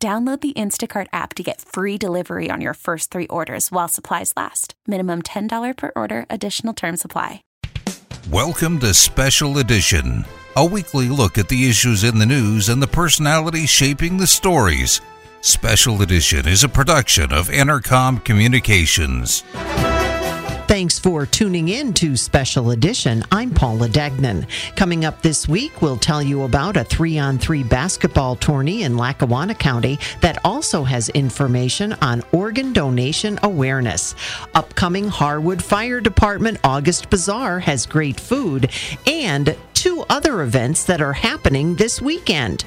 Download the Instacart app to get free delivery on your first three orders while supplies last. Minimum $10 per order, additional term supply. Welcome to Special Edition, a weekly look at the issues in the news and the personalities shaping the stories. Special Edition is a production of Entercom Communications. Thanks for tuning in to Special Edition. I'm Paula Degnan. Coming up this week, we'll tell you about a three on three basketball tourney in Lackawanna County that also has information on organ donation awareness. Upcoming Harwood Fire Department August Bazaar has great food and two other events that are happening this weekend.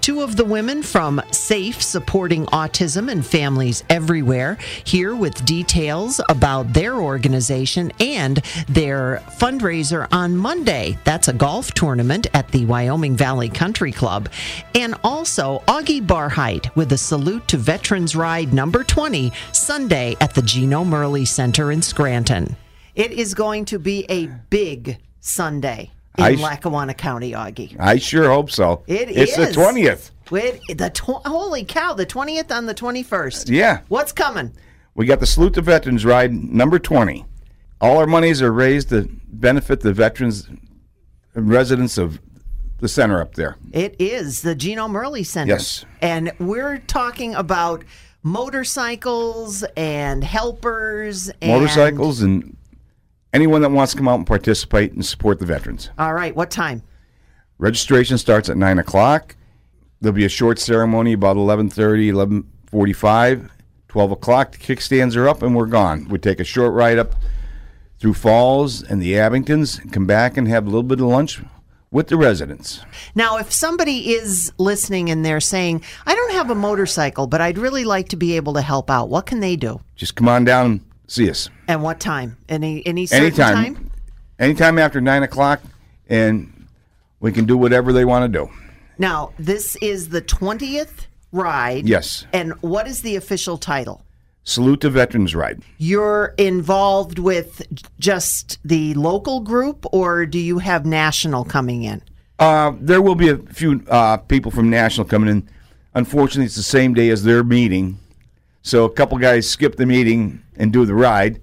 Two of the women from SAFE supporting autism and families everywhere here with details about their organization and their fundraiser on Monday. That's a golf tournament at the Wyoming Valley Country Club. And also Augie Barheit with a salute to Veterans Ride number 20 Sunday at the Gino Merli Center in Scranton. It is going to be a big Sunday in I Lackawanna County, Augie. I sure hope so. It it's is. the twentieth. Wait, the tw- holy cow, the 20th on the 21st. Yeah, What's coming? we got the Salute to Veterans Ride number twenty. All our monies are raised to benefit the veterans and residents of the center up there. It is the Gino Merli Center. Yes. And we're talking about motorcycles and helpers and Motorcycles and anyone that wants to come out and participate and support the veterans. All right, what time? Registration starts at nine o'clock. There'll be a short ceremony about 11.30, 11.45, 12 o'clock. The kickstands are up and we're gone. We take a short ride up through Falls and the Abingtons, and come back and have a little bit of lunch with the residents. Now, if somebody is listening and they're saying, I don't have a motorcycle, but I'd really like to be able to help out, what can they do? Just come on down and see us. And what time? Any any certain Anytime. time? Anytime after 9 o'clock, and we can do whatever they want to do. Now, this is the 20th ride. Yes. And what is the official title? Salute to Veterans Ride. You're involved with just the local group, or do you have national coming in? Uh, there will be a few uh, people from National coming in. Unfortunately, it's the same day as their meeting, so a couple guys skip the meeting and do the ride.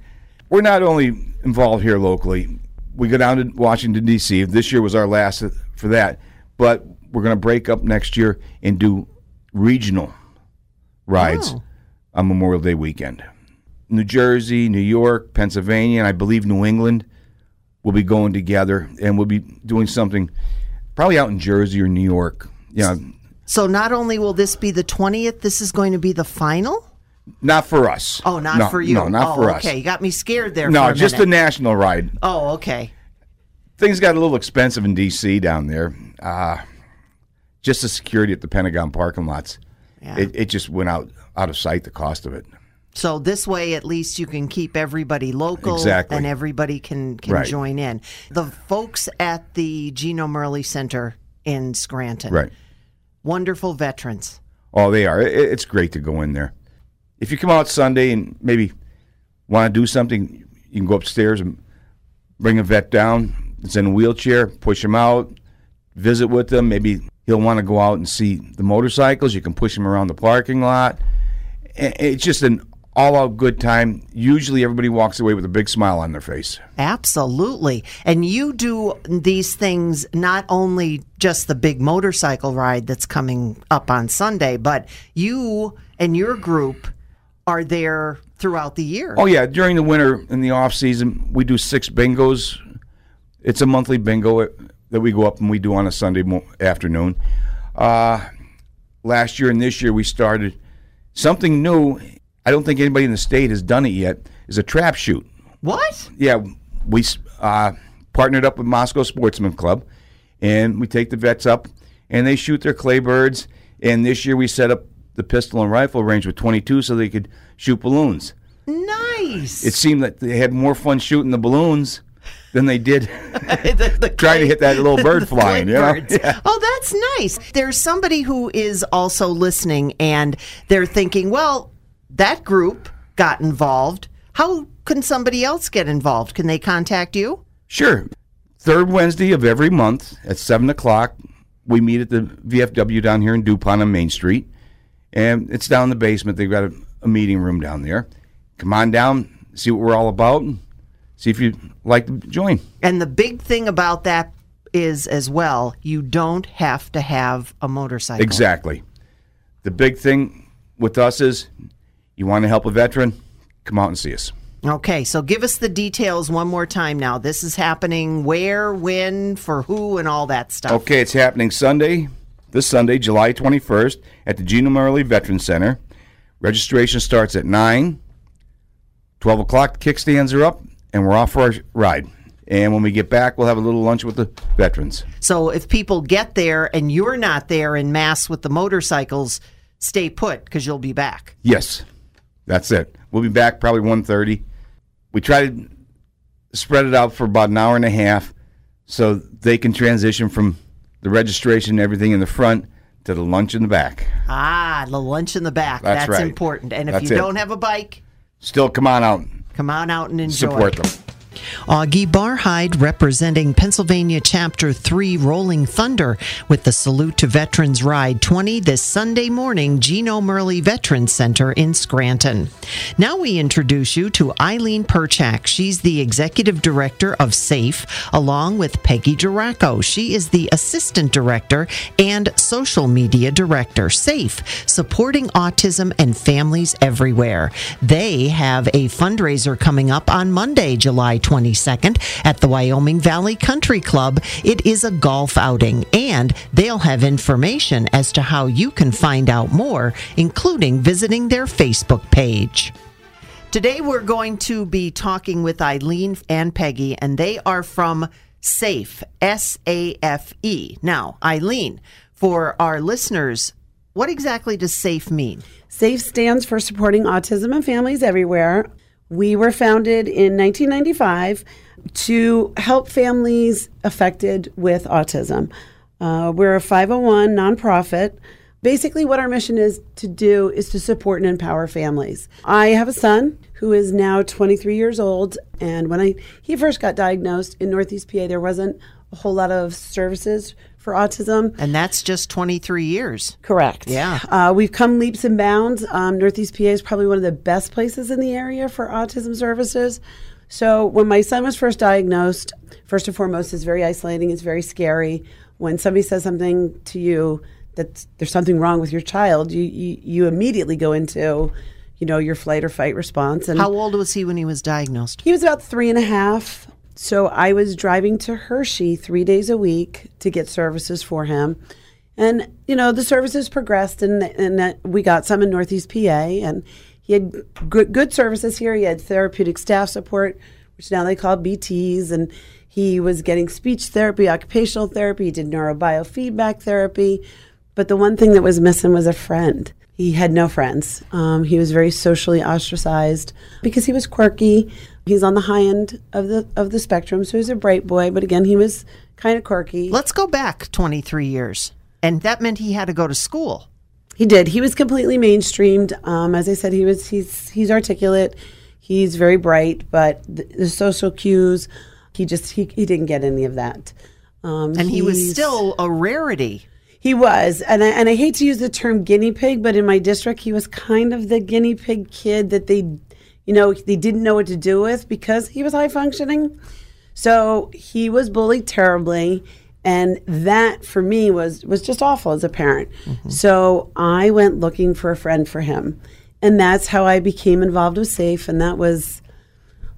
We're not only involved here locally. We go down to Washington D.C. This year was our last for that, but we're going to break up next year and do regional rides Oh. on Memorial Day weekend. New Jersey, New York, Pennsylvania, and I believe New England will be going together, and we'll be doing something probably out in Jersey or New York. Yeah, So not only will this be the 20th, this is going to be the final? Not for us. Oh, not No, for you. No, not oh, for us. Okay, you got me scared there. No, for a just the minute. national ride. Oh, okay. Things got a little expensive in D.C. down there. Uh, just the security at the Pentagon parking lots. Yeah. It, it just went out out of sight. The cost of it. So this way, at least you can keep everybody local, Exactly. and everybody can can Right. join in. The folks at the Gino Merli Center in Scranton, Right. Wonderful veterans. Oh, they are. It, it's great to go in there. If you come out Sunday and maybe want to do something, you can go upstairs and bring a vet down that's in a wheelchair, push him out, visit with them. Maybe he'll want to go out and see the motorcycles. You can push him around the parking lot. It's just an all-out good time. Usually, everybody walks away with a big smile on their face. Absolutely. And you do these things not only just the big motorcycle ride that's coming up on Sunday, but you and your group are there throughout the year. Oh yeah, during the winter in the off season, we do six bingos. It's a monthly bingo that we go up and we do on a Sunday mo- afternoon. Uh, last year and this year we started something new. I don't think anybody in the state has done it yet. Is a trap shoot. What? Yeah, we uh, partnered up with Moscow Sportsman Club, and we take the vets up, and they shoot their clay birds. And this year we set up the pistol and rifle range with 22 so they could shoot balloons. Nice. It seemed that they had more fun shooting the balloons than they did The- the trying to hit that little bird the flying. You know? birds. Oh, that's nice. There's somebody who is also listening and they're thinking, well, that group got involved. How can somebody else get involved? Can they contact you? Sure. Third Wednesday of every month at 7 o'clock, we meet at the VFW down here in DuPont on Main Street. And it's down in the basement. They've got a, a meeting room down there. Come on down, see what we're all about, and see if you'd like to join. And the big thing about that is as well, you don't have to have a motorcycle. Exactly. The big thing with us is you want to help a veteran, come out and see us. Okay, so give us the details one more time now. This is happening where, when, for who, and all that stuff. Okay, it's happening Sunday, this Sunday, July 21st, at the Gino Merli Veteran Center. Registration starts at 9. 12 o'clock, the kickstands are up, and we're off for our ride. And when we get back, we'll have a little lunch with the veterans. So if people get there and you're not there in mass with the motorcycles, stay put because you'll be back. Yes, that's it. We'll be back probably 1.30. We try to spread it out for about an hour and a half so they can transition from the registration and everything in the front to the lunch in the back. Ah, the lunch in the back. That's right. important. And if That's you it. don't have a bike, Still, come on out, come on out and enjoy. support them. Augie Barhide representing Pennsylvania Chapter 3 Rolling Thunder with the Salute to Veterans Ride 20 this Sunday morning, Gino Merli Veterans Center in Scranton. Now we introduce you to Eileen Perchak. She's the Executive Director of SAFE, along with Peggy Duraco. She is the Assistant Director and Social Media Director. SAFE, supporting autism and families everywhere. They have a fundraiser coming up on Monday, July 22nd at the Wyoming Valley Country Club. It is a golf outing, and they'll have information as to how you can find out more, including visiting their Facebook page. Today, we're going to be talking with Eileen and Peggy, and they are from SAFE, S A F E. Now, Eileen, for our listeners, what exactly does SAFE mean? SAFE stands for Supporting Autism and Families Everywhere. We were founded in 1995 to help families affected with autism. Uh, we're a 501 nonprofit. Basically, what our mission is to do is to support and empower families. I have a son who is now 23 years old, and when I he first got diagnosed in Northeast PA, there wasn't a whole lot of services for autism. And that's just 23 years. Correct. Yeah. Uh, we've come leaps and bounds. Um, Northeast PA is probably one of the best places in the area for autism services. So when my son was first diagnosed, first and foremost, it's very isolating. It's very scary. When somebody says something to you that there's something wrong with your child, you, you, you immediately go into, you know, your flight or fight response. And How old was he when he was diagnosed? he was about three and a half. So I was driving to Hershey three days a week to get services for him. And, you know, the services progressed and, and we got some in Northeast PA. And he had good, good services here. He had therapeutic staff support, which now they call BTs. And he was getting speech therapy, occupational therapy. He did neurobiofeedback therapy. But the one thing that was missing was a friend. He had no friends. Um, he was very socially ostracized because he was quirky. He's on the high end of the of the spectrum, so he's a bright boy. But again, he was kind of quirky. Let's go back 23 years. And that meant he had to go to school. He did. He was completely mainstreamed. Um, as I said, he was he's he's articulate. He's very bright, but the, the social cues, he just he, he didn't get any of that. Um, And he was still a rarity. He was, and I, and I hate to use the term guinea pig, but in my district, he was kind of the guinea pig kid that they, you know, they didn't know what to do with because he was high functioning. So he was bullied terribly, and that for me was was just awful as a parent. Mm-hmm. So I went looking for a friend for him, and that's how I became involved with Safe, and that was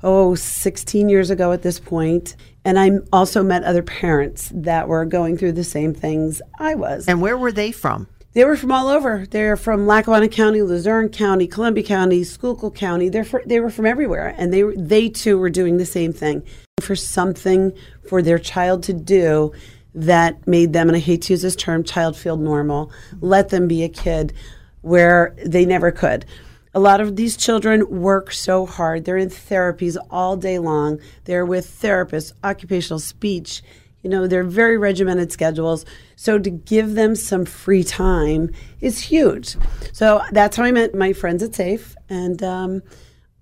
oh 16 years ago at this point. point and i also met other parents that were going through the same things i was And where were they from? They were from all over they're from lackawanna county luzerne county columbia county schuylkill county they're fr- they were from everywhere and they they too were doing the same thing for something for their child to do that made them and i hate to use this term child feel normal let them be a kid where they never could. A lot of these children work so hard. They're in therapies all day long. They're with therapists, occupational speech. You know, they're very regimented schedules. So to give them some free time is huge. So that's how I met my friends at SAFE. And um,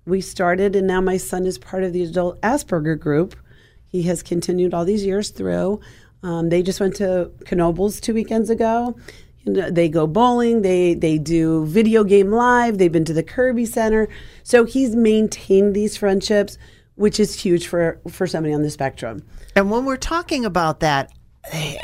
we started, and now my son is part of the adult Asperger group. He has continued all these years through. Um, they just went to Knoebels two weekends ago. You know, they go bowling. They they do video game live. They've been to the Kirby Center. So he's maintained these friendships, which is huge for for somebody on the spectrum. And when we're talking about that,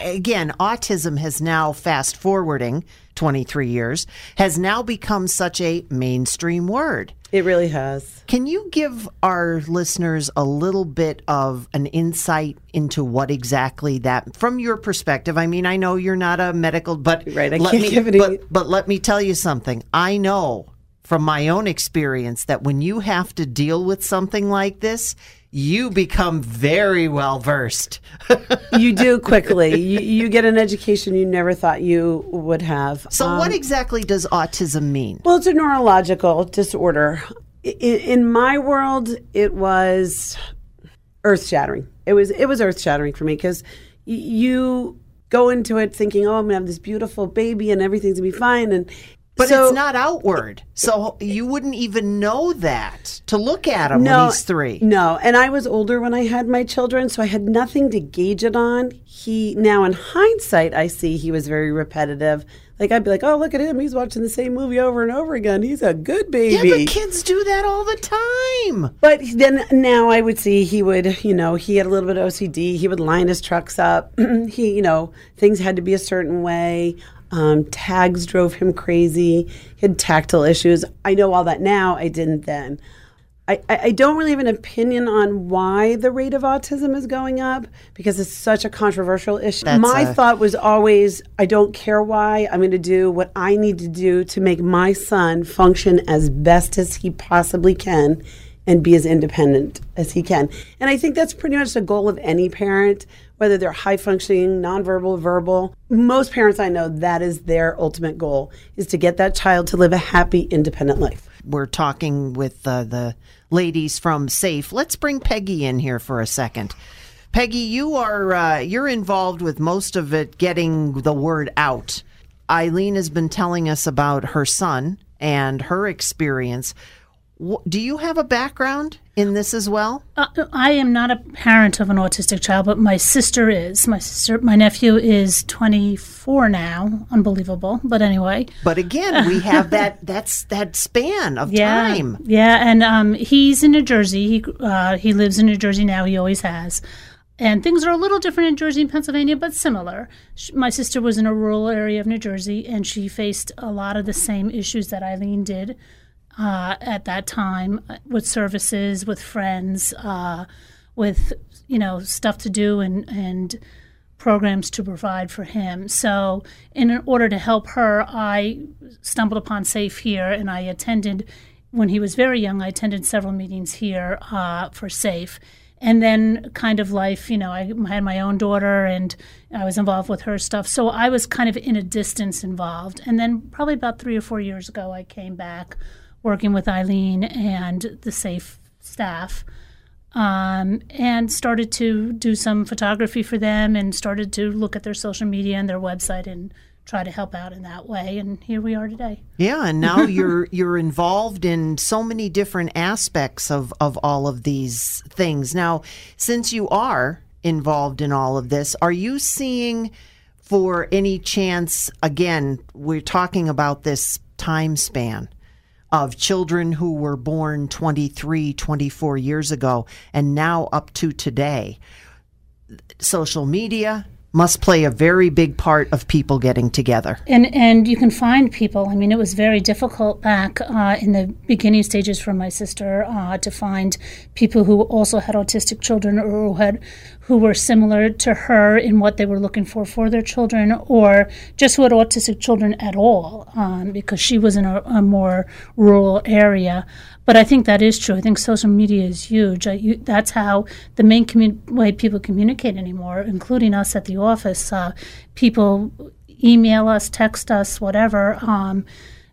again, autism has now fast forwarding 23 years has now become such a mainstream word. It really has. Can you give our listeners a little bit of an insight into what exactly that, from your perspective? I mean, I know you're not a medical, but right, I let can't me, give it. But, but let me tell you something. I know from my own experience that when you have to deal with something like this, you become very well versed. you do quickly. You, you, get an education you never thought you would have. So, um, what exactly does autism mean? Well, it's a neurological disorder. In, in my world, it was earth shattering. It was it was earth shattering for me because you go into it thinking, "Oh, I'm gonna have this beautiful baby and everything's gonna be fine," and but so, it's not outward. So you wouldn't even know that to look at him no, when he's three. No. And I was older when I had my children, so I had nothing to gauge it on. He, now in hindsight, I see he was very repetitive. Like I'd be like, oh, look at him. He's watching the same movie over and over again. He's a good baby. Yeah, but kids do that all the time. But then now I would see he would, you know, he had a little bit of OCD. He would line his trucks up. he, you know, things had to be a certain way. Um, tags drove him crazy. He had tactile issues. I know all that now. I didn't then. I, I don't really have an opinion on why the rate of autism is going up because it's such a controversial issue. That's my a- thought was always I don't care why. I'm going to do what I need to do to make my son function as best as he possibly can and be as independent as he can. And I think that's pretty much the goal of any parent, whether they're high functioning, nonverbal, verbal. Most parents I know that is their ultimate goal is to get that child to live a happy, independent life. We're talking with uh, the ladies from Safe. Let's bring Peggy in here for a second. Peggy, you are uh, you're involved with most of it getting the word out. Eileen has been telling us about her son and her experience. Do you have a background in this as well? Uh, I am not a parent of an autistic child, but my sister is. My sister, my nephew is 24 now. Unbelievable, but anyway. But again, we have that that's that span of yeah, time. Yeah, and um, he's in New Jersey. He uh, he lives in New Jersey now. He always has. And things are a little different in Jersey and Pennsylvania, but similar. She, my sister was in a rural area of New Jersey, and she faced a lot of the same issues that Eileen did uh, at that time uh, with services, with friends, uh, with you know stuff to do and and programs to provide for him. So, in order to help her, I stumbled upon Safe here, and I attended when he was very young. I attended several meetings here uh, for Safe. And then, kind of life, you know, I had my own daughter and I was involved with her stuff. So I was kind of in a distance involved. And then, probably about three or four years ago, I came back working with Eileen and the SAFE staff, um, and started to do some photography for them and started to look at their social media and their website and try to help out in that way. And here we are today. Yeah, and now you're you're involved in so many different aspects of of all of these things. Now, since you are involved in all of this, are you seeing? For any chance, again, we're talking about this time span of children who were born 23, 24 years ago, and now up to today. Social media, must play a very big part of people getting together. And and you can find people. I mean, it was very difficult back uh, in the beginning stages for my sister uh, to find people who also had autistic children or who had who were similar to her in what they were looking for for their children, or just who had autistic children at all, um, because she was in a, a more rural area. But I think that is true. I think social media is huge. I, you, that's how the main commun- way people communicate anymore, including us at the office. Uh, people email us, text us, whatever. Um,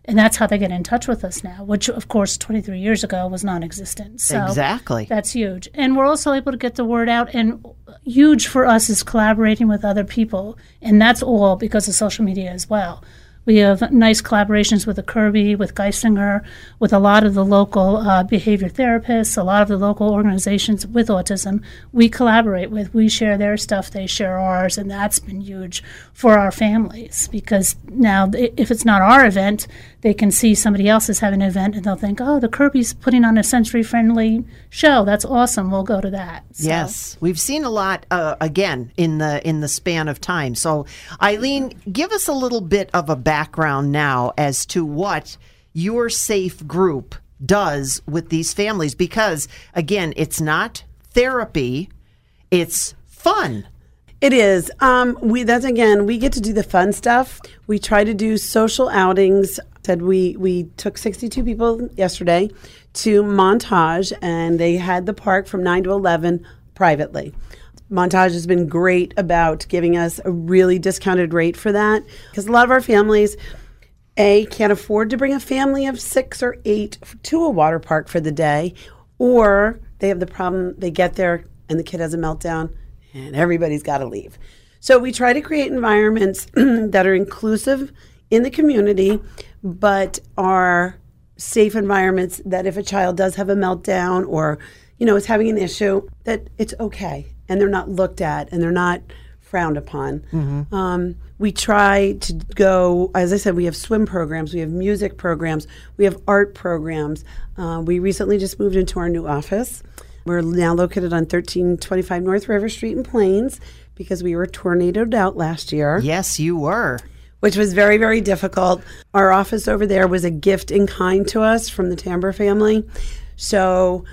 And that's how they get in touch with us now, which, of course, 23 years ago was non existent. So Exactly. That's huge. And we're also able to get the word out. And huge for us is collaborating with other people. And that's all because of social media as well. We have nice collaborations with the Kirby, with Geisinger, with a lot of the local uh, behavior therapists, a lot of the local organizations with autism. We collaborate with, we share their stuff, they share ours, and that's been huge for our families because now if it's not our event, they can see somebody else is having an event and they'll think, oh, the Kirby's putting on a sensory friendly show. That's awesome. We'll go to that. So- Yes, we've seen a lot uh, again in the in the span of time. So, Eileen, give us a little bit of a background now as to what your safe group does with these families, because again, it's not therapy; it's fun. It is. Um, we that's again. We get to do the fun stuff. We try to do social outings. Said we we took sixty two people yesterday to Montage, and they had the park from nine to eleven privately. Montage has been great about giving us a really discounted rate for that because a lot of our families. A can't afford to bring a family of six or eight to a water park for the day, or they have the problem they get there and the kid has a meltdown and everybody's got to leave. So we try to create environments that are inclusive in the community, but are safe environments that if a child does have a meltdown or you know is having an issue, that it's okay and they're not looked at and they're not frowned upon. Um, we try to go, as I said, we have swim programs, we have music programs, we have art programs. Uh, we recently just moved into our new office. We're now located on 1325 North River Street in Plains because we were tornadoed out last year Yes, you were. which was very, very difficult. Our office over there was a gift in kind to us from the Tamber family. So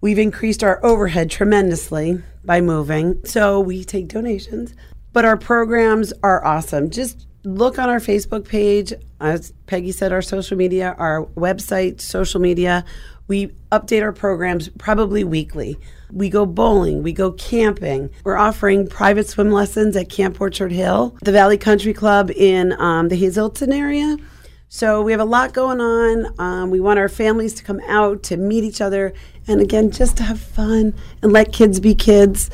we've increased our overhead tremendously by moving. So we take donations, but our programs are awesome. Just look on our Facebook page. As Peggy said, our social media, our website, social media. We update our programs probably weekly. We go bowling, we go camping. We're offering private swim lessons at Camp Orchard Hill, the Valley Country Club in um, the Hazleton area. So we have a lot going on. Um, we want our families to come out to meet each other and again, just to have fun and let kids be kids.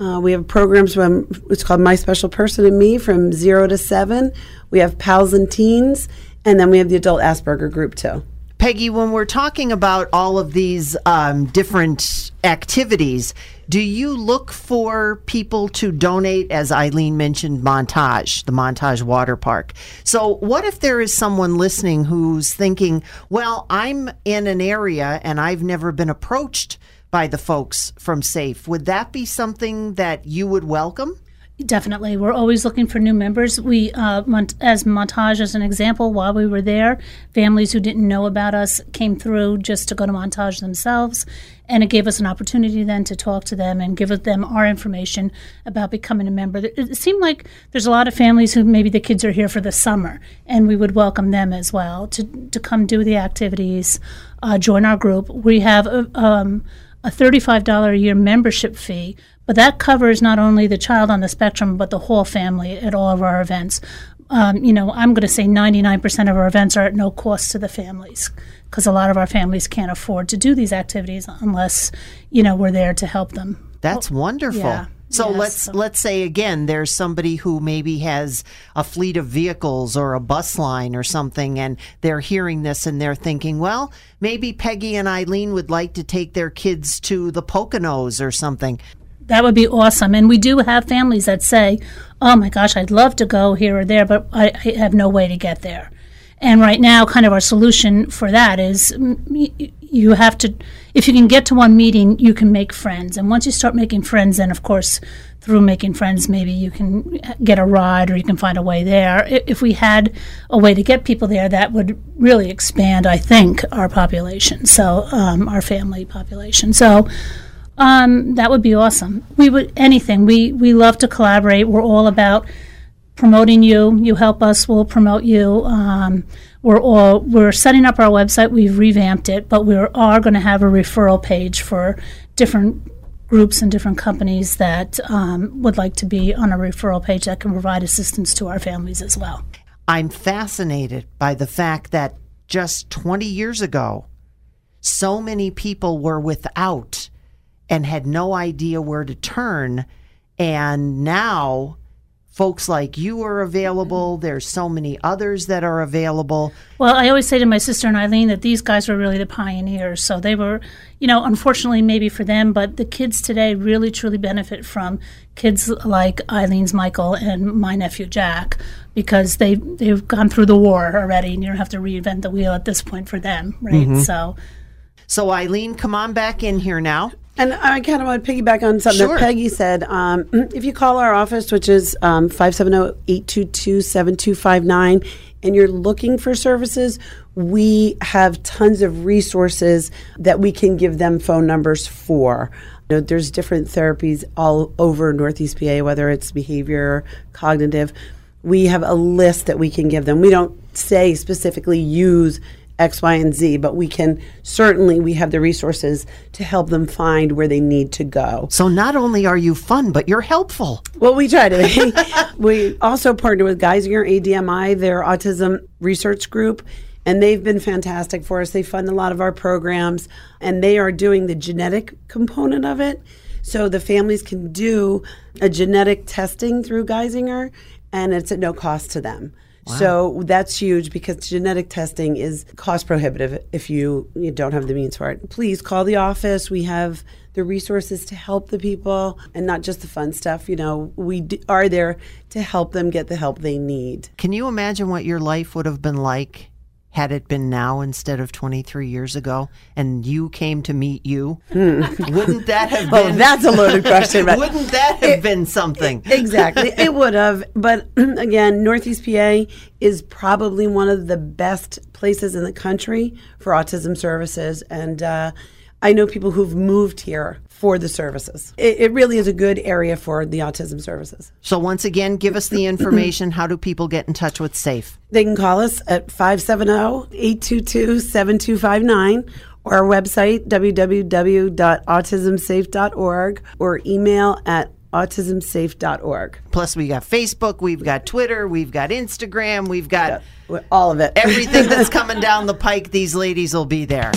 Uh, we have programs from it's called My Special Person and Me from zero to seven. We have pals and teens, and then we have the adult Asperger group too. Peggy, when we're talking about all of these um, different activities, do you look for people to donate, as Eileen mentioned, Montage, the Montage Water Park? So, what if there is someone listening who's thinking, well, I'm in an area and I've never been approached by the folks from SAFE? Would that be something that you would welcome? Definitely. We're always looking for new members. We, uh, as Montage, as an example, while we were there, families who didn't know about us came through just to go to Montage themselves. And it gave us an opportunity then to talk to them and give them our information about becoming a member. It seemed like there's a lot of families who maybe the kids are here for the summer, and we would welcome them as well to, to come do the activities, uh, join our group. We have a, um, a $35 a year membership fee, but that covers not only the child on the spectrum, but the whole family at all of our events. Um, you know, I'm going to say 99% of our events are at no cost to the families because a lot of our families can't afford to do these activities unless, you know, we're there to help them. That's wonderful. yeah. So Yes. let's let's say again there's somebody who maybe has a fleet of vehicles or a bus line or something and they're hearing this and they're thinking, well, maybe Peggy and Eileen would like to take their kids to the Poconos or something. That would be awesome. And we do have families that say, oh my gosh, I'd love to go here or there, but I, I have no way to get there. And right now, kind of our solution for that is mm, you have to, if you can get to one meeting, you can make friends. And once you start making friends, then of course, through making friends, maybe you can get a ride or you can find a way there. If we had a way to get people there, that would really expand, I think, our population, so um, our family population. So um, that would be awesome. We would anything. We we love to collaborate. We're all about promoting you. You help us, we'll promote you. Um, we're all we're setting up our website. We've revamped it, but we are going to have a referral page for different groups and different companies that um, would like to be on a referral page that can provide assistance to our families as well. I'm fascinated by the fact that just 20 years ago, so many people were without and had no idea where to turn. And now folks like you are available. There's so many others that are available. Well, I always say to my sister and Eileen that these guys were really the pioneers. So they were, you know, unfortunately maybe for them, but the kids today really truly benefit from kids like Eileen's Michael and my nephew Jack because they they've gone through the war already and you don't have to reinvent the wheel at this point for them, right? Mm-hmm. So So Eileen, come on back in here now. And I kind of want to piggyback on something Sure. that Peggy said. Um, if you call our office, which is um, 570-822-7259, and you're looking for services, we have tons of resources that we can give them phone numbers for. You know, there's different therapies all over Northeast PA, whether it's behavior, cognitive. We have a list that we can give them. We don't say specifically use X, Y, and Z, but we can certainly we have the resources to help them find where they need to go. So not only are you fun, but you're helpful. Well, we try to. be. we also partner with Geisinger ADMI, their autism research group, and they've been fantastic for us. They fund a lot of our programs, and they are doing the genetic component of it. So the families can do a genetic testing through Geisinger, and it's at no cost to them. So that's huge because genetic testing is cost prohibitive if you, you don't have the means for it. Please call the office. We have the resources to help the people and not just the fun stuff. You know, we d- are there to help them get the help they need. Can you imagine what your life would have been like had it been now instead of 23 years ago and you came to meet you? Wouldn't that have Well, been Hmm. that's a loaded question. But Wouldn't that have been something? exactly. It would have. But again, Northeast PA is probably one of the best places in the country for autism services. And uh, I know people who've moved here for the services. It, it really is a good area for the autism services. So once again, give us the information. How do people get in touch with SAFE? They can call us at 570-822-7259 or our website, www.autismsafe.org or email at autismsafe.org. Plus, we got Facebook, we've got Twitter, we've got Instagram, we've got All of it. everything that's coming down the pike. These ladies will be there.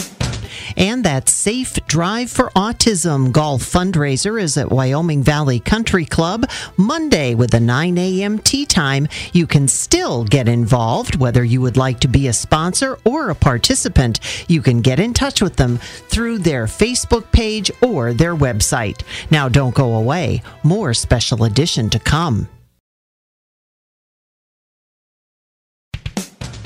And that Safe Drive for Autism golf fundraiser is at Wyoming Valley Country Club Monday with a 9 a.m. tee time. You can still get involved, whether you would like to be a sponsor or a participant. You can get in touch with them through their Facebook page or their website. Now, don't go away. More special edition to come.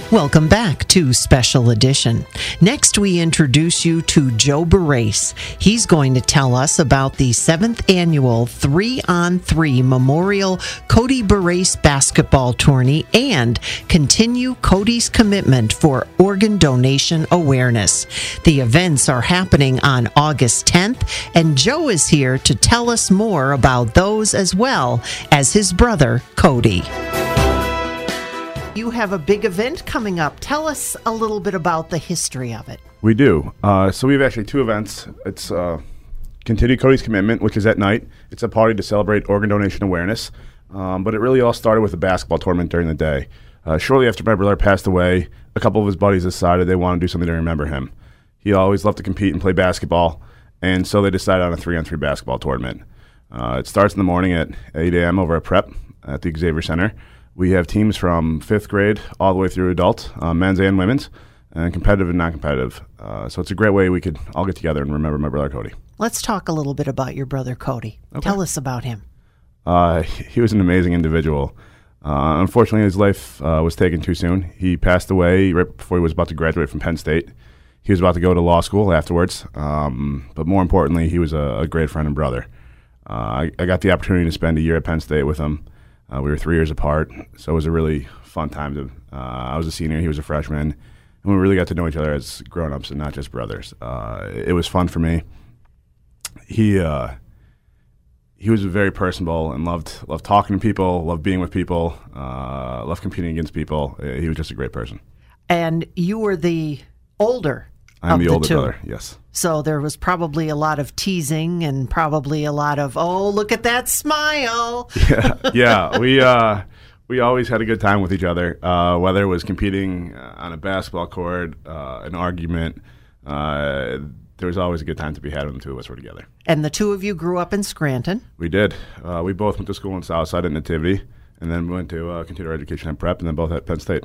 Welcome back to Special Edition. Next, we introduce you to Joe Barrasse. He's going to tell us about the seventh annual three on three Memorial Cody Barrasse basketball tourney and continue Cody's commitment for organ donation awareness. The events are happening on August 10th, and Joe is here to tell us more about those as well as his brother, Cody. You have a big event coming up. Tell us a little bit about the history of it. We do. Uh, so we have actually two events. It's uh, Continue Cody's Commitment, which is at night. It's a party to celebrate organ donation awareness. Um, but it really all started with a basketball tournament during the day. Uh, shortly after my brother passed away, a couple of his buddies decided they wanted to do something to remember him. He always loved to compete and play basketball, and so they decided on a three-on-three basketball tournament. Uh, it starts in the morning at 8 a.m. over at Prep at the Xavier Center. We have teams from fifth grade all the way through adult, uh, men's and women's, and competitive and non-competitive. Uh, so it's a great way we could all get together and remember my brother Cody. Let's talk a little bit about your brother Cody. Tell us about him. Uh, he was an amazing individual. Uh, unfortunately, his life uh, was taken too soon. He passed away right before he was about to graduate from Penn State. He was about to go to law school afterwards. Um, but more importantly, he was a, a great friend and brother. Uh, I, I got the opportunity to spend a year at Penn State with him. Uh, we were three years apart, so it was a really fun time. To uh, I was a senior, he was a freshman, and we really got to know each other as grown-ups and not just brothers. Uh, it was fun for me. He uh, he was very personable and loved loved talking to people, loved being with people, uh, loved competing against people. Uh, He was just a great person. And you were the older I'm the the older two. brother. Yes. So there was probably a lot of teasing and probably a lot of, oh, look at that smile. yeah, yeah. We uh, we always had a good time with each other, uh, whether it was competing uh, on a basketball court, uh, an argument. Uh, there was always a good time to be had when the two of us were together. And the two of you grew up in Scranton. We did. Uh, we both went to school in Southside at Nativity, and then we went to uh, continued education and Prep, and then both at Penn State.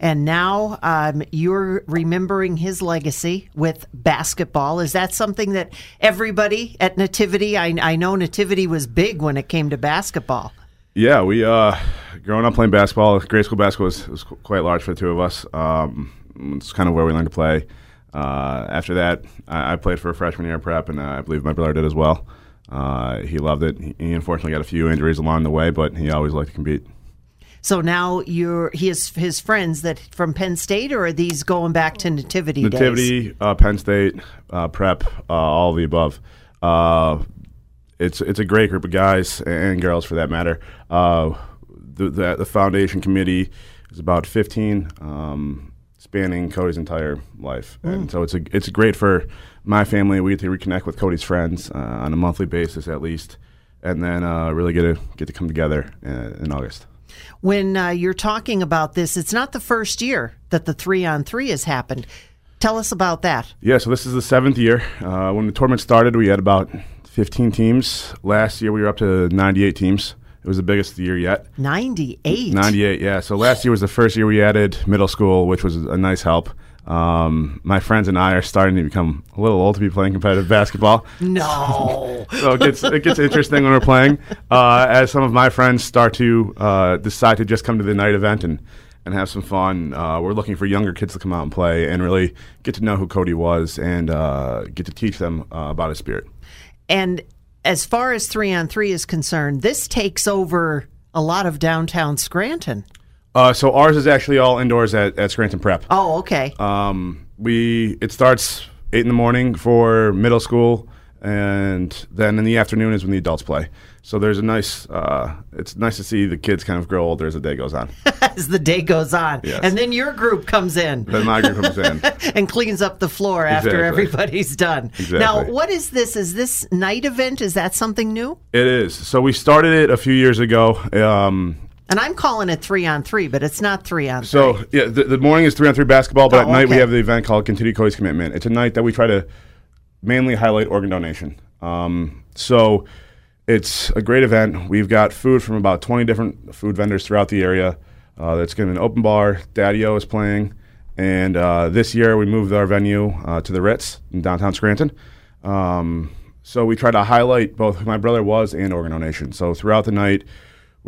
And now um, you're remembering his legacy with basketball. Is that something that everybody at Nativity, I, I know Nativity was big when it came to basketball. Yeah, we uh, growing up playing basketball, grade school basketball was, was quite large for the two of us. Um, it's kind of where we learned to play. Uh, after that, I, I, played for freshman year prep, and uh, I believe my brother did as well. Uh, he loved it. He, he, unfortunately got a few injuries along the way, but he always liked to compete. So now you're he has his friends that from Penn State, or are these going back to Nativity? Nativity, uh, Penn State, uh, Prep, uh, all of the above. it's it's a great group of guys and girls for that matter. the, the, the foundation committee is about 15. Um, spanning Cody's entire life, mm. and so it's a it's great for my family. We get to reconnect with Cody's friends uh, on a monthly basis at least, and then uh, really get to get to come together in, uh, in August. When uh, you're talking about this, it's not the first year that the three on three has happened. Tell us about that. Yeah, so this is the seventh year. Uh, when the tournament started, we had about 15 teams. Last year, we were up to 98 teams. It was the biggest year yet. 98. 98, yeah. So last year was the first year we added middle school, which was a nice help. Um, my friends and I are starting to become a little old to be playing competitive basketball. No. so it gets it gets interesting when we're playing. Uh, as some of my friends start to uh, decide to just come to the night event and and have some fun. Uh, we're looking for younger kids to come out and play and really get to know who Cody was and uh, get to teach them uh, about his spirit. And as far as three on three is concerned, this takes over a lot of downtown Scranton. Uh, so ours is actually all indoors at, at Scranton Prep. Oh, okay. Um, we it starts eight in the morning for middle school, and then in the afternoon is when the adults play. So there's a nice. Uh, it's nice to see the kids kind of grow older as the day goes on. as the day goes on, yes. and then your group comes in. Then my group comes in and cleans up the floor exactly. after everybody's done. Exactly. Now, what is this? Is this night event? Is that something new? It is. So we started it a few years ago. Um, and I'm calling it three on three, but it's not three on so, three. So yeah, the, the, morning is three on three basketball, but oh, at night okay. we have the event called Continue Cody's Commitment. It's a night that we try to mainly highlight organ donation. Um, so it's a great event. We've got food from about 20 different food vendors throughout the area. Uh, that's going to be an open bar. Daddy O is playing. And uh, this year we moved our venue uh, to the Ritz in downtown Scranton. Um, so we try to highlight both who my brother was and organ donation. So throughout the night,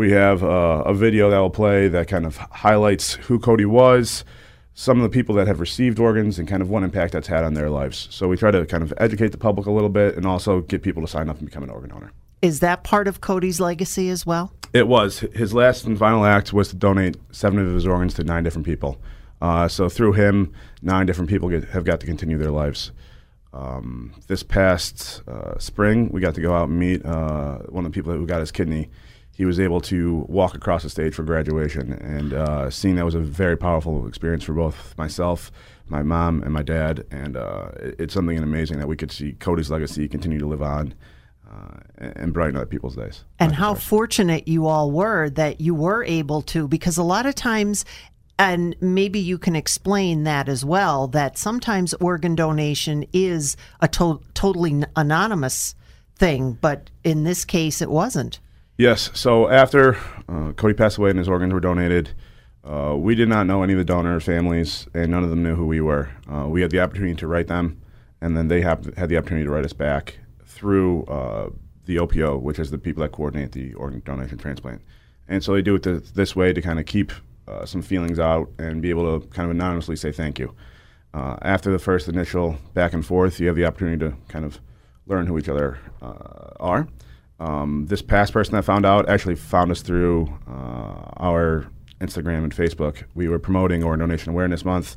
we have uh, a video that will play that kind of highlights who Cody was, some of the people that have received organs, and kind of what impact that's had on their lives. So we try to kind of educate the public a little bit and also get people to sign up and become an organ donor. Is that part of Cody's legacy as well? It was. His last and final act was to donate seven of his organs to nine different people. Uh, so through him, nine different people get, have got to continue their lives. Um, this past uh, spring, we got to go out and meet uh, one of the people who got his kidney. He was able to walk across the stage for graduation, and uh, seeing that was a very powerful experience for both myself, my mom, and my dad. And uh, it's something amazing that we could see Cody's legacy continue to live on uh, and brighten other people's days. And how fortunate you all were that you were able to, because a lot of times, and maybe you can explain that as well, that sometimes organ donation is a to- totally anonymous thing, but in this case, it wasn't. Yes. So after uh, Cody passed away and his organs were donated, uh, we did not know any of the donor families, and none of them knew who we were. Uh, we had the opportunity to write them, and then they have, had the opportunity to write us back through uh, the OPO, which is the people that coordinate the organ donation transplant. And so they do it this way to kind of keep uh, some feelings out and be able to kind of anonymously say thank you. Uh, after the first initial back and forth, you have the opportunity to kind of learn who each other are. Um, this past person that found out actually found us through uh, our Instagram and Facebook. We were promoting Organ Donation Awareness Month.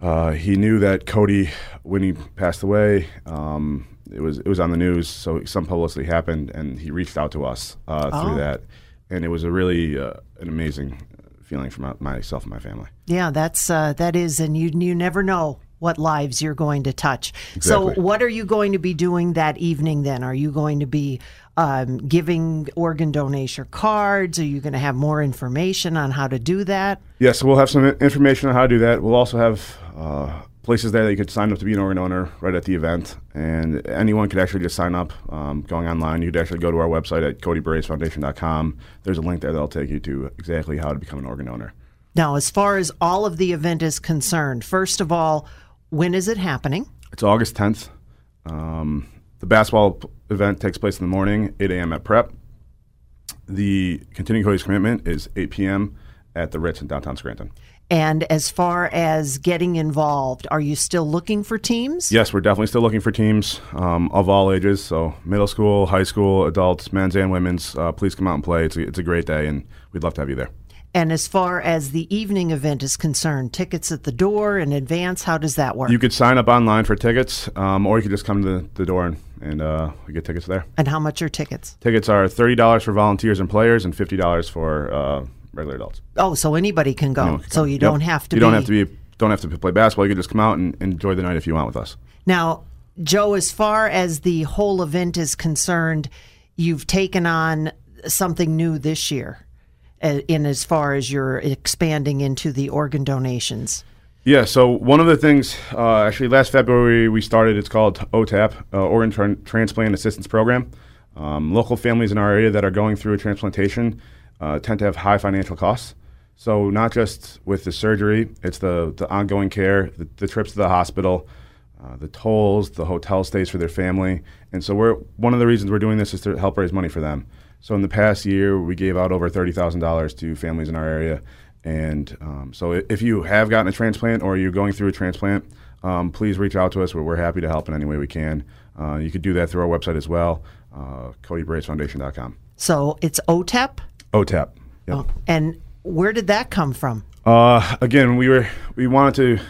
Uh, he knew that Cody, when he passed away, um, it was it was on the news, so some publicity happened, and he reached out to us uh, through oh. that, and it was a really uh, an amazing feeling for my, myself and my family. Yeah, that's uh, that is, and you you never know what lives you're going to touch. Exactly. So, what are you going to be doing that evening then? Are you going to be um, giving organ donation cards? Are you going to have more information on how to do that? Yeah, so we'll have some information on how to do that. We'll also have uh, places there that you could sign up to be an organ donor right at the event, and anyone could actually just sign up um, going online. You'd actually go to our website at CodyBraceFoundation.com. There's a link there that'll take you to exactly how to become an organ donor. Now, as far as all of the event is concerned, first of all, when is it happening? It's August 10th. Um, the basketball p- event takes place in the morning, 8 a.m. at Prep. The continuing Cody's commitment is 8 p.m. at the Ritz in downtown Scranton. And as far as getting involved, are you still looking for teams? Yes, we're definitely still looking for teams um, of all ages. So middle school, high school, adults, men's and women's. Uh, please come out and play. It's a, it's a great day, and we'd love to have you there. And as far as the evening event is concerned, tickets at the door in advance, how does that work? You could sign up online for tickets, um, or you could just come to the, the door and, and uh, we get tickets there. and how much are tickets? Tickets are thirty dollars for volunteers and players, and fifty dollars for uh, regular adults. Oh, so anybody can go. Anyone can so you Yep. don't have to You be don't have to be. Don't have to play basketball. You can just come out and enjoy the night if you want with us. Now, Joe, as far as the whole event is concerned, you've taken on something new this year in as far as you're expanding into the organ donations. Yeah, so one of the things, uh, actually, last February we started. It's called OTAP, uh, Organ Tran- Transplant Assistance Program. Um, local families in our area that are going through a transplantation uh, tend to have high financial costs. So not just with the surgery, it's the the ongoing care, the, the trips to the hospital, uh, the tolls, the hotel stays for their family, and so we're one of the reasons we're doing this is to help raise money for them. So in the past year, we gave out over thirty thousand dollars to families in our area, and um, so if you have gotten a transplant or you're going through a transplant, um, please reach out to us. We're, we're happy to help in any way we can. Uh, you could do that through our website as well, uh, CodyBarrasseFoundation.com. So it's OTEP. OTAP. Yep. Oh, and where did that come from? Uh, again, we were we wanted to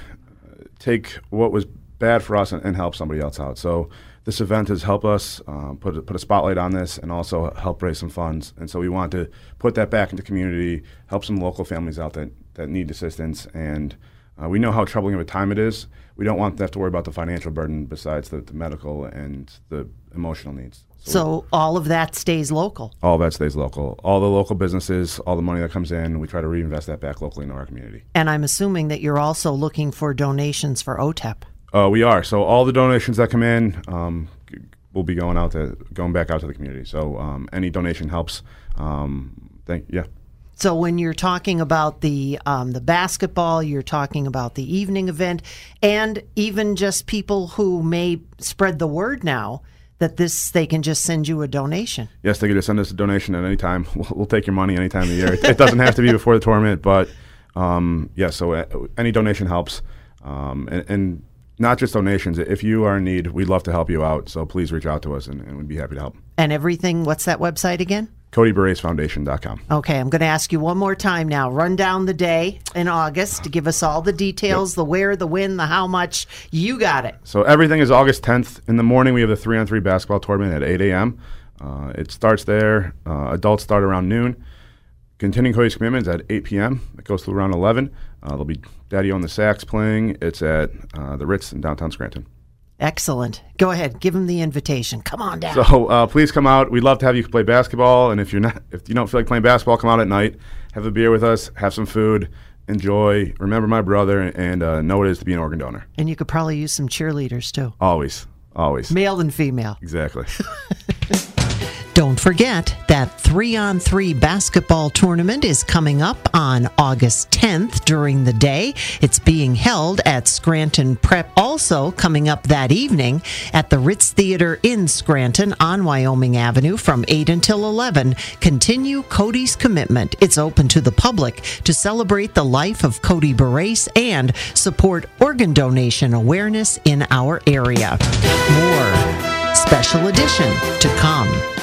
take what was bad for us and, and help somebody else out. So this event has helped us um, put a- put a spotlight on this and also help raise some funds. And so we want to put that back into community, help some local families out that that need assistance. And uh, we know how troubling of a time it is. We don't want them to have to worry about the financial burden besides the, the medical and the emotional needs. So all of that stays local. all that stays local. All the local businesses, all the money that comes in, we try to reinvest that back locally into our community. And I'm assuming that you're also looking for donations for OTEP. Uh, we are. So all the donations that come in um, will be going out to going back out to the community. So um, any donation helps. Um, thank yeah. So when you're talking about the um, the basketball, you're talking about the evening event, and even just people who may spread the word now that this they can just send you a donation. Yes, they can just send us a donation at any time. We'll, we'll take your money any time of the year. It, it doesn't have to be before the tournament, but um, yeah. So uh, any donation helps, um, and, and not just donations. If you are in need, we'd love to help you out. So please reach out to us, and, and we'd be happy to help. And everything. What's that website again? CodyBarrasseFoundation.com. Okay, I'm going to ask you one more time now. Run down the day in August to give us all the details, the where, the when, the how much. You got it. So everything is August 10th. In the morning, we have the three on three basketball tournament at 8 a.m. Uh, it starts there. Uh, adults start around noon. Continuing Cody's commitments at 8 p.m. It goes to around 11. Uh, there'll be Daddy on the sax playing. It's at uh, the Ritz in downtown Scranton. Excellent. Go ahead. Give them the invitation. Come on down. So uh, please come out. We'd love to have you play basketball. And if you're not, if you don't feel like playing basketball, come out at night. Have a beer with us. Have some food. Enjoy. Remember my brother, and uh, know what it is to be an organ donor. and you could probably use some cheerleaders too, Always, always. male and female. Exactly. Don't forget that 3 on 3 basketball tournament is coming up on August 10th during the day. It's being held at Scranton Prep. Also, coming up that evening at the Ritz Theater in Scranton on Wyoming Avenue from 8 until 11. Continue Cody's commitment. It's open to the public to celebrate the life of Cody Barrasse and support organ donation awareness in our area. More special edition to come.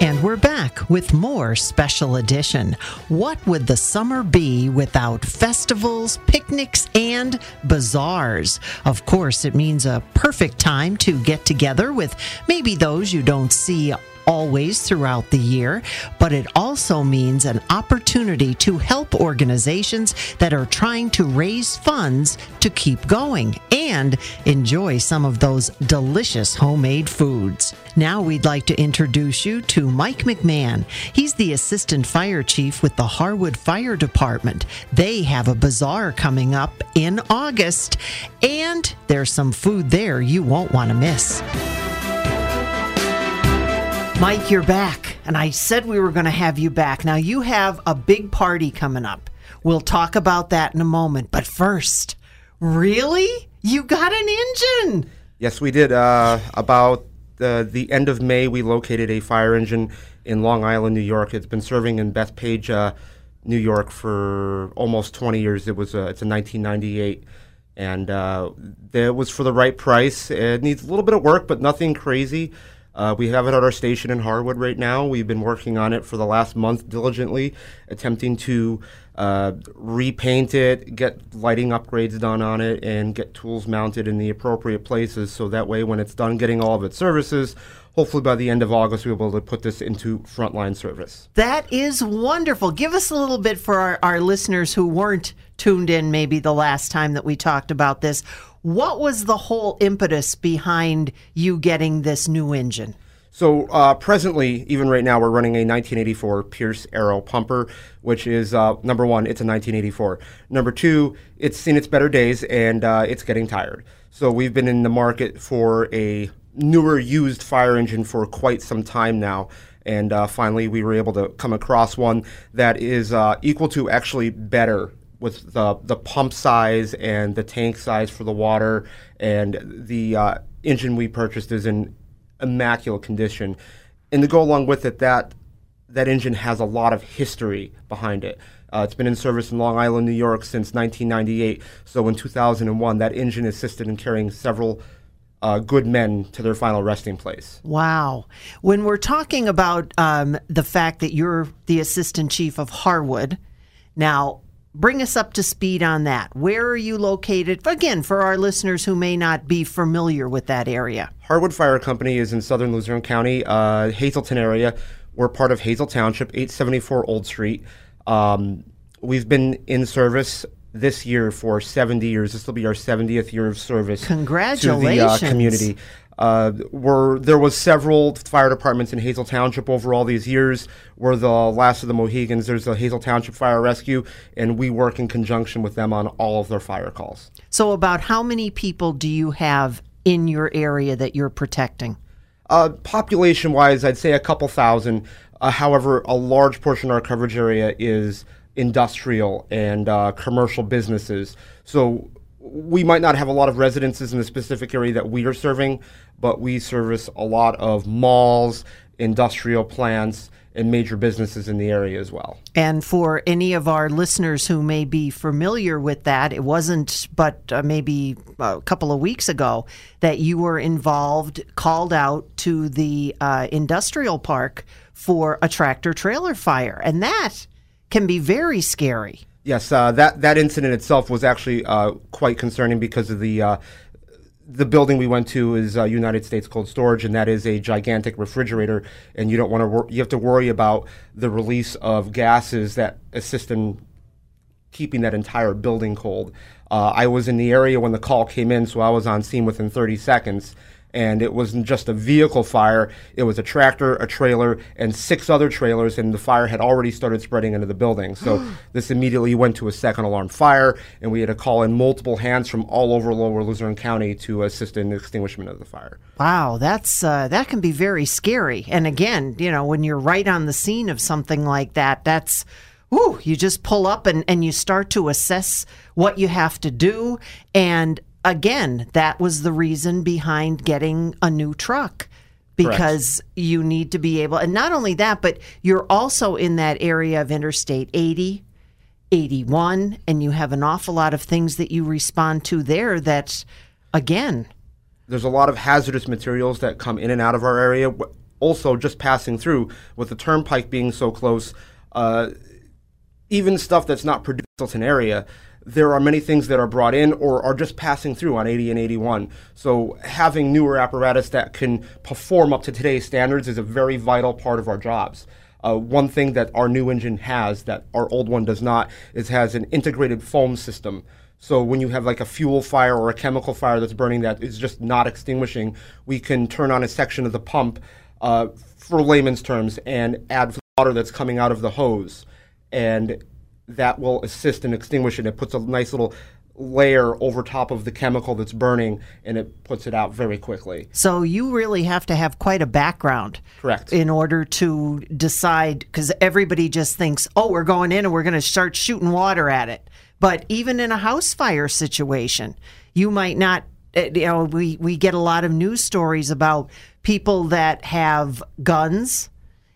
And we're back with more special edition. What would the summer be without festivals, picnics, and bazaars? Of course, it means a perfect time to get together with maybe those you don't see always throughout the year, but it also means an opportunity to help organizations that are trying to raise funds to keep going and enjoy some of those delicious homemade foods. Now we'd like to introduce you to Mike McMahon. He's the assistant fire chief with the Harwood Fire Department. They have a bazaar coming up in August, and there's some food there you won't want to miss. Mike, you're back, and I said we were going to have you back. Now, you have a big party coming up. We'll talk about that in a moment, but first, really? You got an engine? Yes, we did. Uh, about uh, the end of May, we located a fire engine in Long Island, New York. It's been serving in Bethpage, uh, New York for almost 20 years. It was uh, it's a 1998, and uh, it was for the right price. It needs a little bit of work, but nothing crazy. Uh, we have it at our station in Harwood right now. We've been working on it for the last month diligently, attempting to uh, repaint it, get lighting upgrades done on it, and get tools mounted in the appropriate places. So that way, when it's done getting all of its services, hopefully by the end of August, we'll be able to put this into frontline service. That is wonderful. Give us a little bit for our, our listeners who weren't tuned in maybe the last time that we talked about this. What was the whole impetus behind you getting this new engine? So uh, presently, even right now, we're running a 1984 Pierce Arrow pumper, which is uh, number one, it's a 1984. Number two, it's seen its better days and uh, it's getting tired. So we've been in the market for a newer used fire engine for quite some time now. And uh, finally, we were able to come across one that is uh, equal to actually better with the the pump size and the tank size for the water, and the uh, engine we purchased is in immaculate condition. And to go along with it, that that engine has a lot of history behind it. Uh, it's been in service in Long Island, New York since 1998. So in 2001, that engine assisted in carrying several uh, good men to their final resting place. Wow. When we're talking about um, the fact that you're the assistant chief of Harwood, now bring us up to speed on that. Where are you located? Again, for our listeners who may not be familiar with that area. Harwood Fire Company is in southern Luzerne County, uh, Hazleton area. We're part of Hazle Township, 874 Old Street. Um, we've been in service this year for 70 years. This will be our 70th year of service Congratulations. to the uh, community. Uh, we're, there was several fire departments in Hazle Township over all these years. We're the last of the Mohegans. There's the Hazle Township Fire Rescue, and we work in conjunction with them on all of their fire calls. So, about how many people do you have in your area that you're protecting? Uh, population wise, I'd say a couple thousand. Uh, however, a large portion of our coverage area is industrial and uh, commercial businesses. So we might not have a lot of residences in the specific area that we are serving, but we service a lot of malls, industrial plants, and major businesses in the area as well. And for any of our listeners who may be familiar with that, it wasn't but uh, maybe a couple of weeks ago that you were involved, called out to the uh, industrial park for a tractor trailer fire. And that can be very scary. Yes, uh, that that incident itself was actually uh, quite concerning because of the uh, the building we went to is uh, United States Cold Storage, and that is a gigantic refrigerator, and you don't want to wor- you have to worry about the release of gases that assist in keeping that entire building cold. Uh, I was in the area when the call came in, so I was on scene within 30 seconds. And it wasn't just a vehicle fire, it was a tractor, a trailer, and six other trailers, and the fire had already started spreading into the building. So this immediately went to a second alarm fire, and we had to call in multiple hands from all over lower Luzerne County to assist in the extinguishment of the fire. Wow, that's uh, that can be very scary. And again, you know, when you're right on the scene of something like that, that's Ooh, you just pull up and, and you start to assess what you have to do. And again, that was the reason behind getting a new truck because you need to be able, and not only that, but you're also in that area of Interstate 80, 81, and you have an awful lot of things that you respond to there that, again, there's a lot of hazardous materials that come in and out of our area. Also, just passing through with the turnpike being so close, uh, even stuff that's not produced in an area, there are many things that are brought in or are just passing through on 80 and 81. So having newer apparatus that can perform up to today's standards is a very vital part of our jobs. Uh, one thing that our new engine has that our old one does not is has an integrated foam system. So when you have like a fuel fire or a chemical fire that's burning that is just not extinguishing, we can turn on a section of the pump, uh, for layman's terms, and add water that's coming out of the hose, and that will assist in extinguishing. It puts a nice little layer over top of the chemical that's burning, and it puts it out very quickly. So you really have to have quite a background. Correct. In order to decide, because everybody just thinks, oh, we're going in and we're going to start shooting water at it. But even in a house fire situation, you might not. eh, You know, we, we get a lot of news stories about people that have guns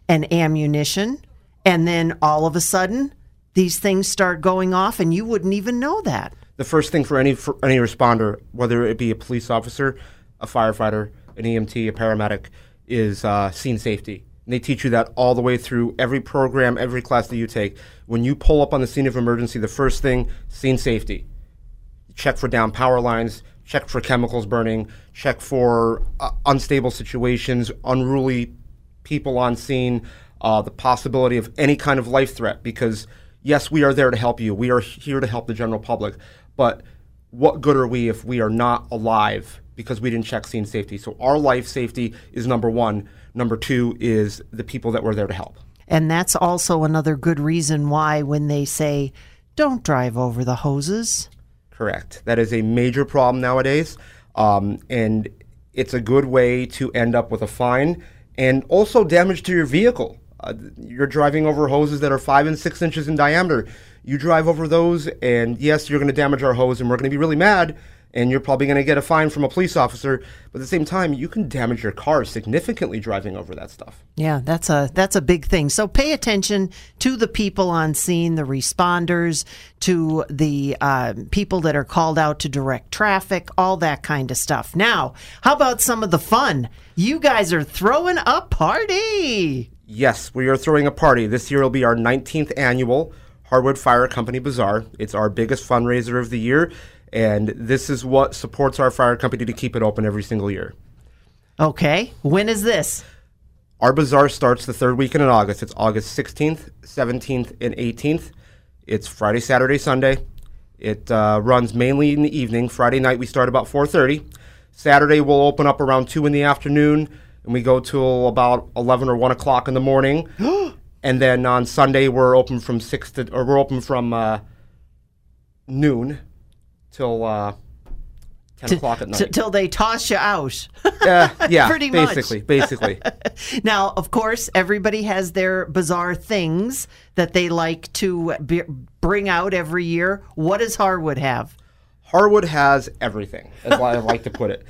and ammunition, and then all of a sudden, these things start going off, and you wouldn't even know that. the first thing for any for any responder, whether it be a police officer, a firefighter, an EMT, a paramedic, is uh, scene safety. And they teach you that all the way through every program, every class that you take. When you pull up on the scene of emergency, the first thing, scene safety. Check for down power lines, check for chemicals burning, check for uh, unstable situations, unruly people on scene, uh, the possibility of any kind of life threat. Because yes, we are there to help you. We are here to help the general public. But what good are we if we are not alive because we didn't check scene safety? So our life safety is number one. Number two is the people that we're there to help. And that's also another good reason why when they say, don't drive over the hoses. Correct. That is a major problem nowadays. Um, and it's a good way to end up with a fine and also damage to your vehicle. Uh, you're driving over hoses that are five and six inches in diameter. You drive over those, and yes, you're going to damage our hose, and we're going to be really mad, and you're probably going to get a fine from a police officer. But at the same time, you can damage your car significantly driving over that stuff. Yeah, that's a that's a big thing. So pay attention to the people on scene, the responders, to the uh, people that are called out to direct traffic, all that kind of stuff. Now, how about some of the fun? You guys are throwing a party. Yes, we are throwing a party. This year will be our 19th annual Harwood Fire Company Bazaar. It's our biggest fundraiser of the year, and this is what supports our fire company to keep it open every single year. Okay, when is this? Our bazaar starts the third weekend in August. It's August 16th, 17th, and 18th. It's Friday, Saturday, Sunday. It uh, runs mainly in the evening. Friday night we start about 4:30. Saturday we'll open up around two in the afternoon, and we go till about 11 or 1 o'clock in the morning. and then on Sunday we're open from six to, or we're open from uh, noon till uh, 10 o'clock at night. T- till they toss you out. Uh, yeah, pretty much. basically, basically. now, of course, everybody has their bizarre things that they like to be- bring out every year. What does Harwood have? Harwood has everything, what I like to put it.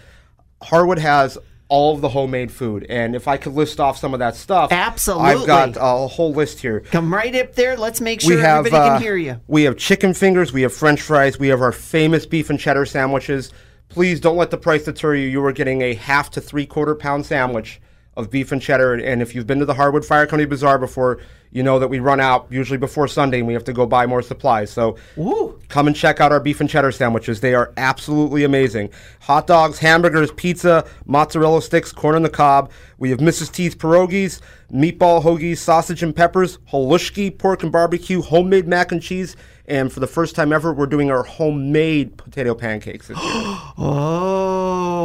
Harwood has all of the homemade food, and if I could list off some of that stuff, Absolutely. I've got a whole list here. Come right up there. Let's make sure we have everybody uh, can hear you. We have chicken fingers, we have French fries, we have our famous beef and cheddar sandwiches. Please don't let the price deter you. You are getting a half to three quarter pound sandwich of beef and cheddar. And if you've been to the Harwood Fire Company Bazaar before, you know that we run out usually before Sunday and we have to go buy more supplies. So come and check out our beef and cheddar sandwiches. They are absolutely amazing. Hot dogs, hamburgers, pizza, mozzarella sticks, corn on the cob. We have Mrs. T's pierogies, meatball hoagies, sausage and peppers, halushki, pork and barbecue, homemade mac and cheese. And for the first time ever, we're doing our homemade potato pancakes.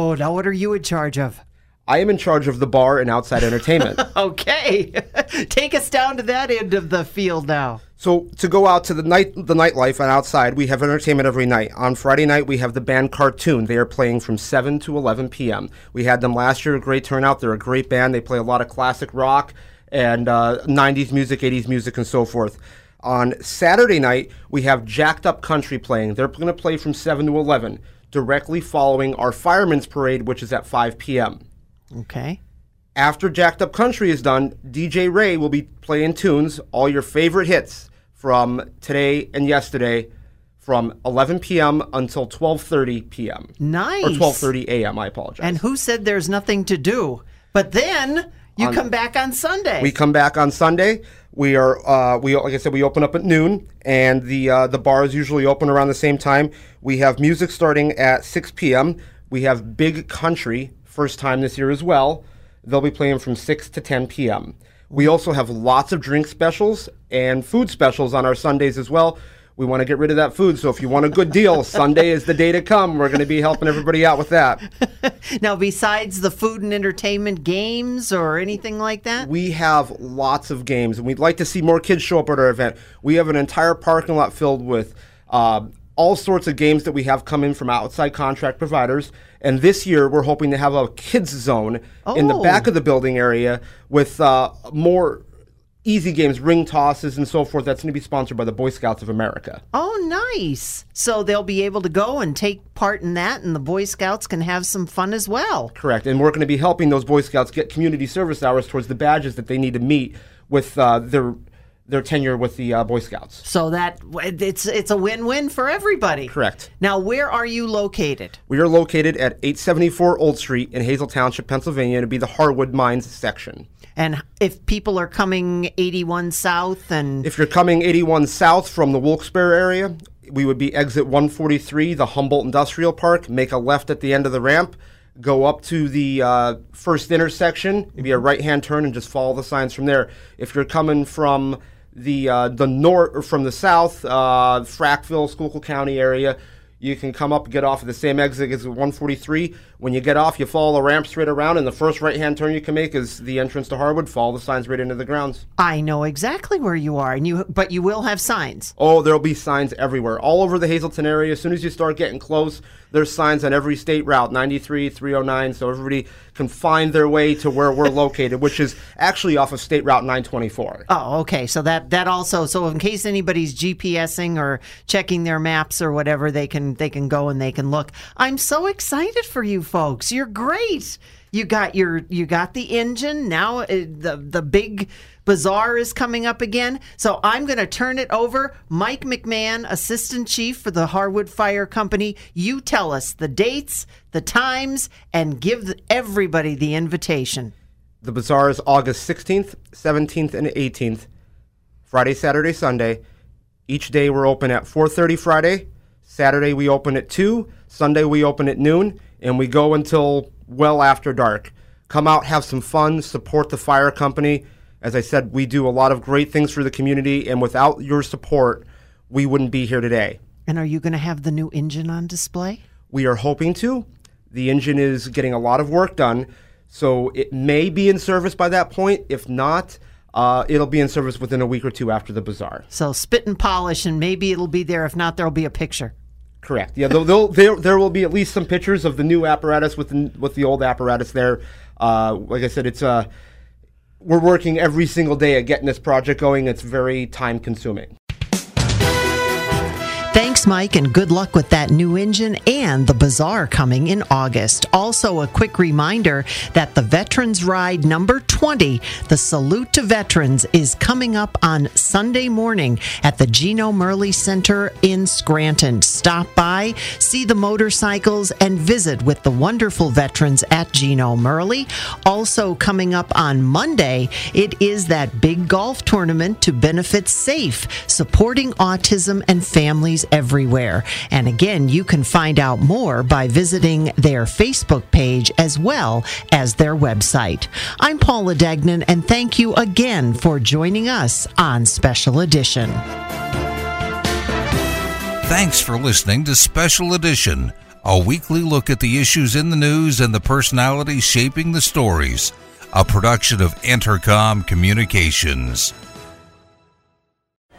Oh, now what are you in charge of? I am in charge of the bar and outside entertainment. Okay, take us down to that end of the field now. So to go out to the night, the nightlife and outside, we have entertainment every night. On Friday night, we have the band Cartoon. They are playing from 7 to 11 p.m. We had them last year, a great turnout. They're a great band. They play a lot of classic rock and uh, 90s music, 80s music, and so forth. On Saturday night, we have Jacked Up Country playing. They're going to play from 7 to 11, directly following our Fireman's Parade, which is at 5 p.m. Okay. After Jacked Up Country is done, DJ Ray will be playing tunes, all your favorite hits from today and yesterday, from 11 p.m. until 12:30 p.m. Nice. or 12:30 a.m. I apologize. And who said there's nothing to do? But then You on- come back on Sunday. We come back on Sunday. We are uh, we like I said we open up at noon, and the uh, the bars usually open around the same time. We have music starting at 6 p.m. We have Big Country first time this year as well. They'll be playing from 6 to 10 p.m. We also have lots of drink specials and food specials on our Sundays as well. We want to get rid of that food, so if you want a good deal, Sunday is the day to come. We're going to be helping everybody out with that. now, besides the food and entertainment games or anything like that? We have lots of games, and we'd like to see more kids show up at our event. We have an entire parking lot filled with uh, all sorts of games that we have come in from outside contract providers. And this year, we're hoping to have a kids zone in the Oh. back of the building area with uh, more easy games, ring tosses, and so forth. That's going to be sponsored by the Boy Scouts of America. Oh, nice. So they'll be able to go and take part in that, and the Boy Scouts can have some fun as well. Correct. And we're going to be helping those Boy Scouts get community service hours towards the badges that they need to meet with uh, their their tenure with the uh, Boy Scouts. So that it's it's a win-win for everybody. Correct. Now, where are you located? We are located at 874 Old Street in Hazle Township, Pennsylvania, to be the Harwood Mines section. And if people are coming 81 South and If you're coming 81 south from the Wilkes-Barre area, we would be exit 143, the Humboldt Industrial Park. Make a left at the end of the ramp, go up to the uh, first intersection. It'd be a right-hand turn, and just follow the signs from there. If you're coming from the uh, the north or from the south, uh, Frackville, Schuylkill County area, you can come up get off at the same exit as 143. When you get off, you follow the ramp straight around, and the first right-hand turn you can make is the entrance to Harwood. Follow the signs right into the grounds. I know exactly where you are, and you but you will have signs. Oh, there'll be signs everywhere, all over the Hazleton area. As soon as you start getting close, there's signs on every state route 93, 309, so everybody can find their way to where we're located, which is actually off of State Route 924. Oh, okay. So that that also so in case anybody's GPSing or checking their maps or whatever, they can they can go and they can look. I'm so excited for you folks. You're great. You got your you got the engine now. uh, The the big bazaar is coming up again. So I'm going to turn it over. Mike McMahon, assistant chief for the Harwood Fire Company. You tell us the dates, the times, and give everybody the invitation. The bazaar is August 16th, 17th, and 18th, Friday, Saturday, Sunday. Each day we're open at 4:30 Friday. Saturday we open at 2, Sunday we open at noon, and we go until well after dark. Come out, have some fun, support the fire company. As I said, we do a lot of great things for the community, and without your support, we wouldn't be here today. And are you going to have the new engine on display? We are hoping to. The engine is getting a lot of work done, so it may be in service by that point. If not, uh, it'll be in service within a week or two after the bazaar. So spit and polish, and maybe it'll be there. If not, there'll be a picture. Correct. Yeah, they'll, there there will be at least some pictures of the new apparatus with the, with the old apparatus there. Uh, like I said, it's uh, we're working every single day at getting this project going. It's very time consuming. Thanks, Mike, and good luck with that new engine and the bazaar coming in August. Also, a quick reminder that the Veterans Ride number 20, the Salute to Veterans, is coming up on Sunday morning at the Gino Merli Center in Scranton. Stop by, see the motorcycles, and visit with the wonderful veterans at Gino Merli. Also, coming up on Monday, it is that big golf tournament to benefit SAFE, supporting autism and families everywhere. And again, you can find out more by visiting their Facebook page as well as their website. I'm Paula Degnan, and thank you again for joining us on Special Edition. Thanks for listening to Special Edition, a weekly look at the issues in the news and the personalities shaping the stories. A production of Entercom Communications.